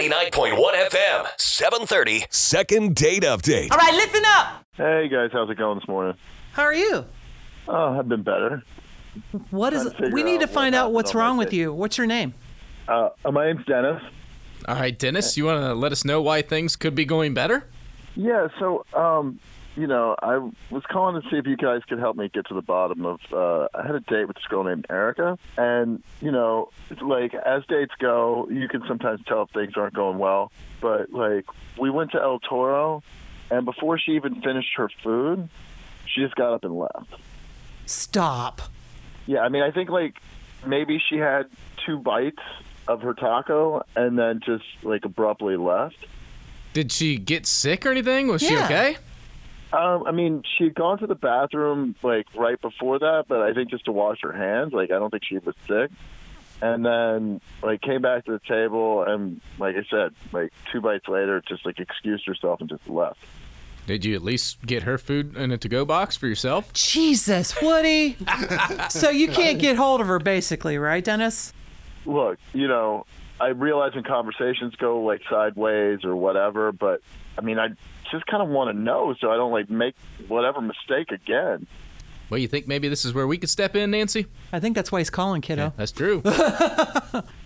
It's the K99.1 FM, 730. Second date update. All right, listen up. Hey guys, how's it going this morning? How are you? Oh, I've been better. What is? Trying to figure We need to what find out happened what's on my wrong with date. you. What's your name? Uh, uh, my name's Dennis. All right, Dennis, you want to let us know why things could be going better? Yeah, so um, you know, I was calling to see if you guys could help me get to the bottom of. Uh, I had a date with this girl named Erica, and you know, like as dates go, you can sometimes tell if things aren't going well. But like, we went to El Toro, and before she even finished her food, she just got up and left. Stop. Yeah, I mean, I think like maybe she had two bites of her taco and then just like abruptly left. Did she get sick or anything? Was she okay? Um, I mean, she had gone to the bathroom like right before that, but I think just to wash her hands. Like, I don't think she was sick. And then like came back to the table and like I said, like two bites later, just like excused herself and just left. Did you at least get her food in a to-go box for yourself? Jesus, Woody. so you can't get hold of her, basically, right, Dennis? Look, you know, I realize when conversations go like sideways or whatever, but I mean, I just kind of want to know so I don't like make whatever mistake again. Well, you think maybe this is where we could step in, Nancy? I think that's why he's calling, kiddo. That's true.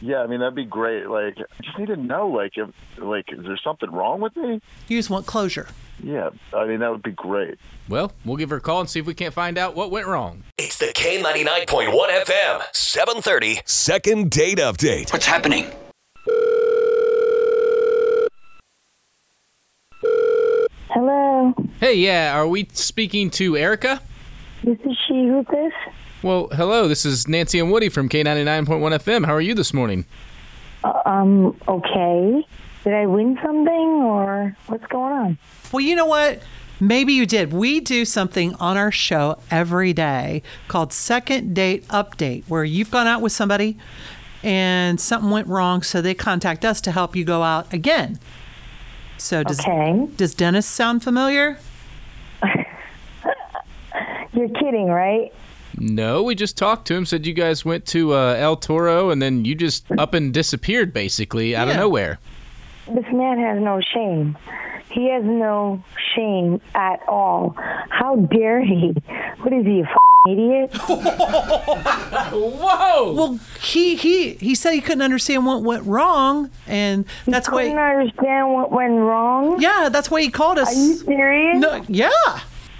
Yeah, I mean that'd be great. Like, I just need to know, like, if like, is there something wrong with me? You just want closure. Yeah, I mean that would be great. well, we'll give her a call and see if we can't find out what went wrong. It's the K99.1 FM, seven thirty second date update. What's happening? Hello, Hey, yeah, are we speaking to Erica? this is she. Who's this? Well, hello, this is Nancy and Woody from K99.1 FM. How are you this morning? Uh, um, okay. Did I win something or what's going on? Well, you know what? Maybe you did. We do something on our show every day called Second Date Update, where you've gone out with somebody and something went wrong, so they contact us to help you go out again. So does Okay. does Dennis sound familiar? You're kidding, right? No, we just talked to him, said you guys went to uh, El Toro, and then you just up and disappeared, basically, out of nowhere. This man has no shame. He has no shame at all. How dare he? What is he, a f- idiot? Whoa! Well, he he he said he couldn't understand what went wrong, and that's why. He couldn't understand what went wrong. Yeah, that's why he called us. Are you serious? No, yeah.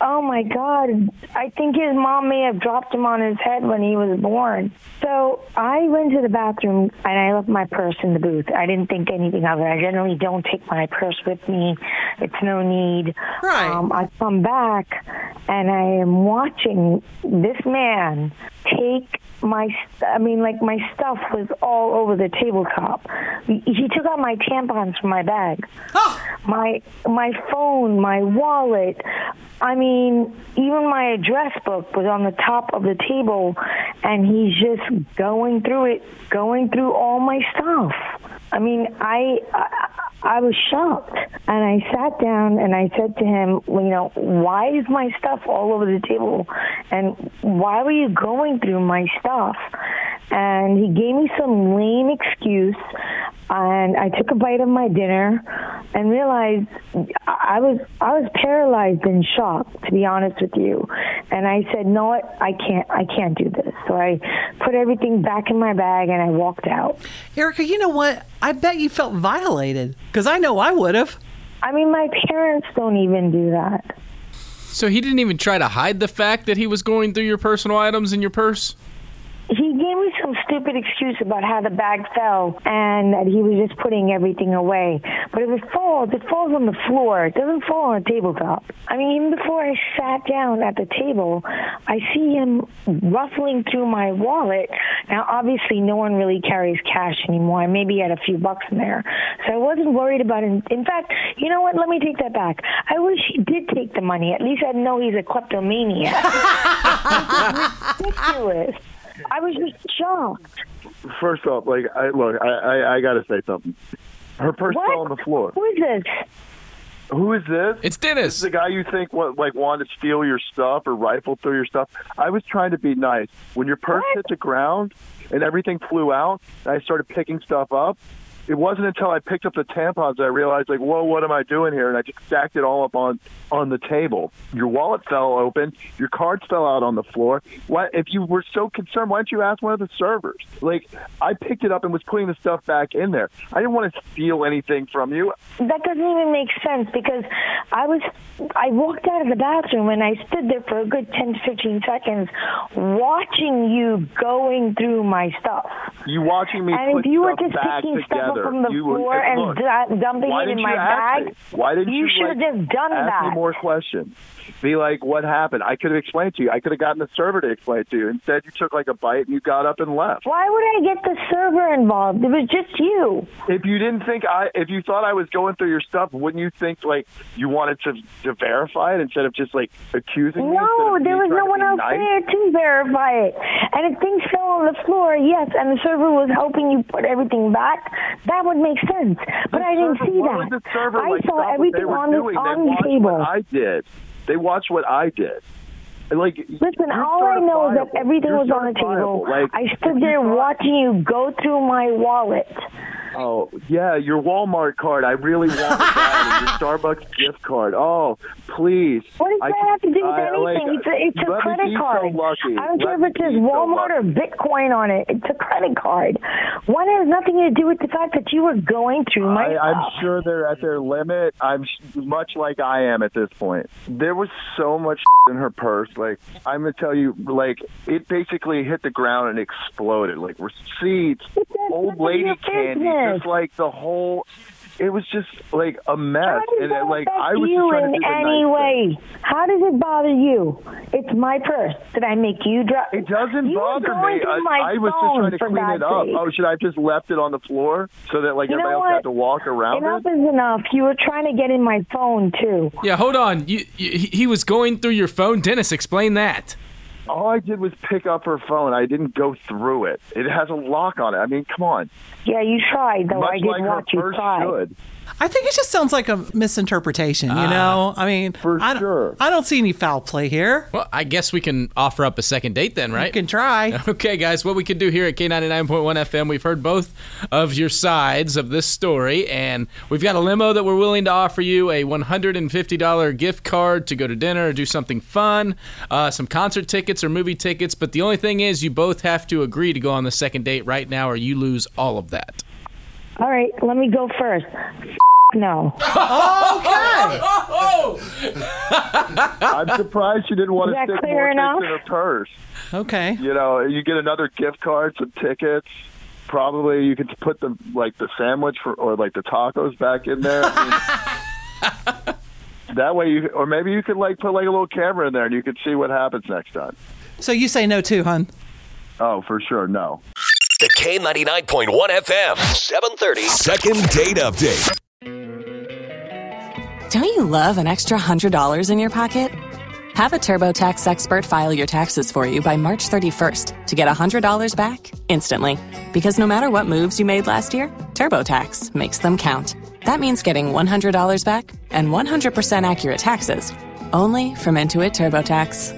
Oh my God. I think his mom may have dropped him on his head when he was born. So I went to the bathroom and I left my purse in the booth. I didn't think anything of it. I generally don't take my purse with me. It's no need. Right. Um, I come back and I am watching this man take my, I mean, like my stuff was all over the tabletop. He he took out my tampons from my bag my my phone, my wallet. I mean, even my address book was on the top of the table, and he's just going through it, going through all my stuff. I mean, I, I I was shocked, and I sat down and I said to him, well, you know, why is my stuff all over the table, and why were you going through my stuff? And he gave me some lame excuse, and I took a bite of my dinner, and realized I was I was paralyzed in shock, to be honest with you. And I said, "No. I can't. I can't do this." So I put everything back in my bag and I walked out. Erica, you know what? I bet you felt violated because I know I would have. I mean, my parents don't even do that. So he didn't even try to hide the fact that he was going through your personal items in your purse? He gave me some stupid excuse about how the bag fell and that he was just putting everything away. But if it falls, it falls on the floor. It doesn't fall on a tabletop. I mean, even before I sat down at the table, I see him ruffling through my wallet. Now, obviously, no one really carries cash anymore. I maybe had a few bucks in there, so I wasn't worried about it. In fact, you know what? Let me take that back. I wish he did take the money. At least I'd know he's a kleptomaniac. ridiculous. I was just shocked. First off, like, I look, I, I, I got to say something. Her purse What? fell on the floor. Who is this? Who is this? It's This Dennis. is the guy you think what, like wanted to steal your stuff or rifle through your stuff. I was trying to be nice. When your purse What? hit the ground and everything flew out, and I started picking stuff up. It wasn't until I picked up the tampons that I realized, like, whoa, what am I doing here? And I just stacked it all up on on the table. Your wallet fell open. Your cards fell out on the floor. Why? If you were so concerned, why didn't you ask one of the servers? Like, I picked it up and was putting the stuff back in there. I didn't want to steal anything from you. That doesn't even make sense because I was I walked out of the bathroom and I stood there for a good 10 to 15 seconds watching you going through my stuff. You watching me And if you were just back picking stuff together. From the you floor hey, and look, du- dumping it in my bag, me? Why didn't you you, should have like, just done ask that. me more questions? Be like, what happened? I could have explained to you. I could have gotten the server to explain to you. Instead, you took like a bite and you got up and left. Why would I get the server involved? It was just you. If you didn't think I, if you thought I was going through your stuff, wouldn't you think like you wanted to to verify it instead of just like accusing me? No, there was no one else nice? there to verify it. And if things fell on the floor, yes, and the server was helping you put everything back, that would make sense. But The I didn't server- see that. the I like, saw everything on the doing. on they the table. I did. They watched what I did. Like, Listen, all I know is that everything You're was on the table. Like, I stood there watching you go through my wallet. Oh yeah, your Walmart card. I really wanted that. your Starbucks gift card. Oh, please. What does I that have to do with I- anything? like, it's a, it's a credit so card. lucky. I don't care if it says be so Walmart or. Bitcoin on it. It's a credit card. One has nothing to do with the fact that you were going through my I, I'm sure they're at their limit. I'm sh- much like I am at this point. There was so much in her purse. Like I'm gonna tell you, like it basically hit the ground and exploded. Like receipts, old lady candy. Just like the whole. It was just like a mess, How does and it, like I was you just trying in to do the any nice way? thing. How does it bother you? It's my purse. Did I make you drop? It doesn't you bother me. I, I was just trying to for clean it up. sake. Oh, should I have just left it on the floor so that like You everybody else what? had to walk around Enough it? is enough. You were trying to get in my phone too. Yeah, hold on. You, you, he- he was going through your phone. Dennis, explain that. All I did was pick up her phone. I didn't go through it. It has a lock on it. I mean, come on. Yeah, you tried though. Much I did like her watch you purse try. should. I think it just sounds like a misinterpretation, you know? I mean, For I don't, sure. I don't see any foul play here. Well, I guess we can offer up a second date then, right? can try. Okay, guys, what we can do here at K99.1 FM, we've heard both of your sides of this story, and we've got a limo that we're willing to offer you a $150 gift card to go to dinner or do something fun, uh, some concert tickets or movie tickets. But the only thing is, you both have to agree to go on the second date right now, or you lose all of that. All right, let me go first. No. Okay. I'm surprised she didn't want to that stick clear more enough? things in her purse. Okay. You know, you get another gift card, some tickets. Probably you could put the like the sandwich for, or like the tacos back in there. I mean, that way you, or maybe you could like put like a little camera in there and you could see what happens next time. So you say no too, hun? Oh, for sure, no. The K99.1 FM, 730. Second date update. Don't you love an extra $100 in your pocket? Have a TurboTax expert file your taxes for you by March 31st to get $100 back instantly. Because no matter what moves you made last year, TurboTax makes them count. That means getting $100 back and 100% accurate taxes only from Intuit TurboTax.